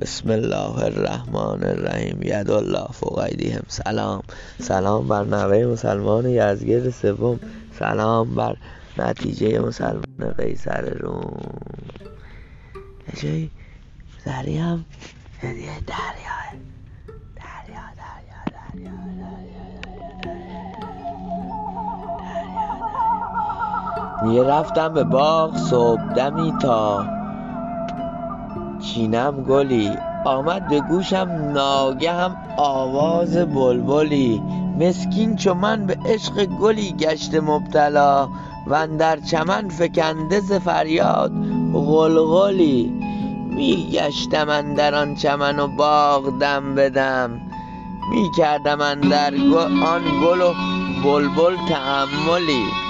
بسم الله الرحمن الرحیم. ید الله فوق ایدیهم سلام. سلام بر نوه مسلمان یزگرد سوم. سلام بر نتیجه مسلمان قیصر روم. جایی دری هم هدیه دریاه دریا. دریا دریا میگه رفتم به باغ صبح دمی تا چینم گلی آمد به گوشم ناگهم آواز بلبلی. مسکین چو من به عشق گلی گشته مبتلا و در چمن فکنده ز فریاد غلغلی. می گشتم اندر آن چمن و باغ دم به دم می کردم اندر آن گل و بلبل تأملی.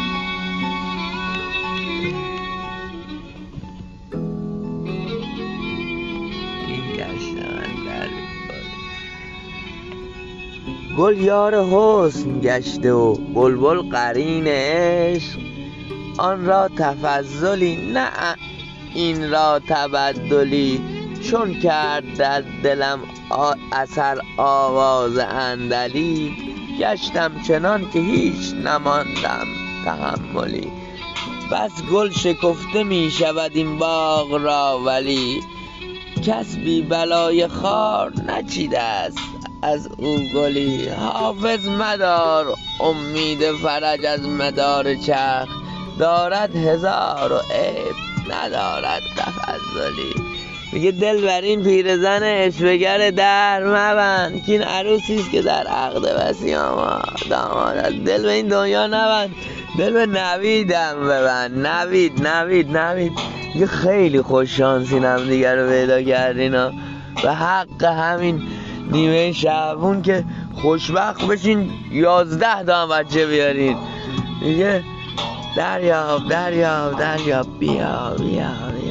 گل یار حسن گشته و بلبل قرین عشق. آن را تفضلی نه این را تبدلی. چون کرد در دلم اثر آواز عندلیب گشتم چنان که هیچ نماندم تحملی. بس گل شکفته می شود این باغ را ولی. کس بی بلای خار نچیده است از او گلی حافظ مدار امید فرج از مدار چرخ. دارد هزار و عیب ندارد تفضلی. میگه دل بر این پیرزن عشوهگر در مبند که این عروسیست که در عقد وسی داماد دل به این دنیا نبند. دل به نویدم ببند. نوید نوید نوید. میگه خیلی خوش شانسین دیگر رو پیدا کردین به حق همین نیمه شبون که خوشبخت بشین یازده تا هم بچه بیارین. میگه دریاب دریاب دریاب بیا بیا بیا.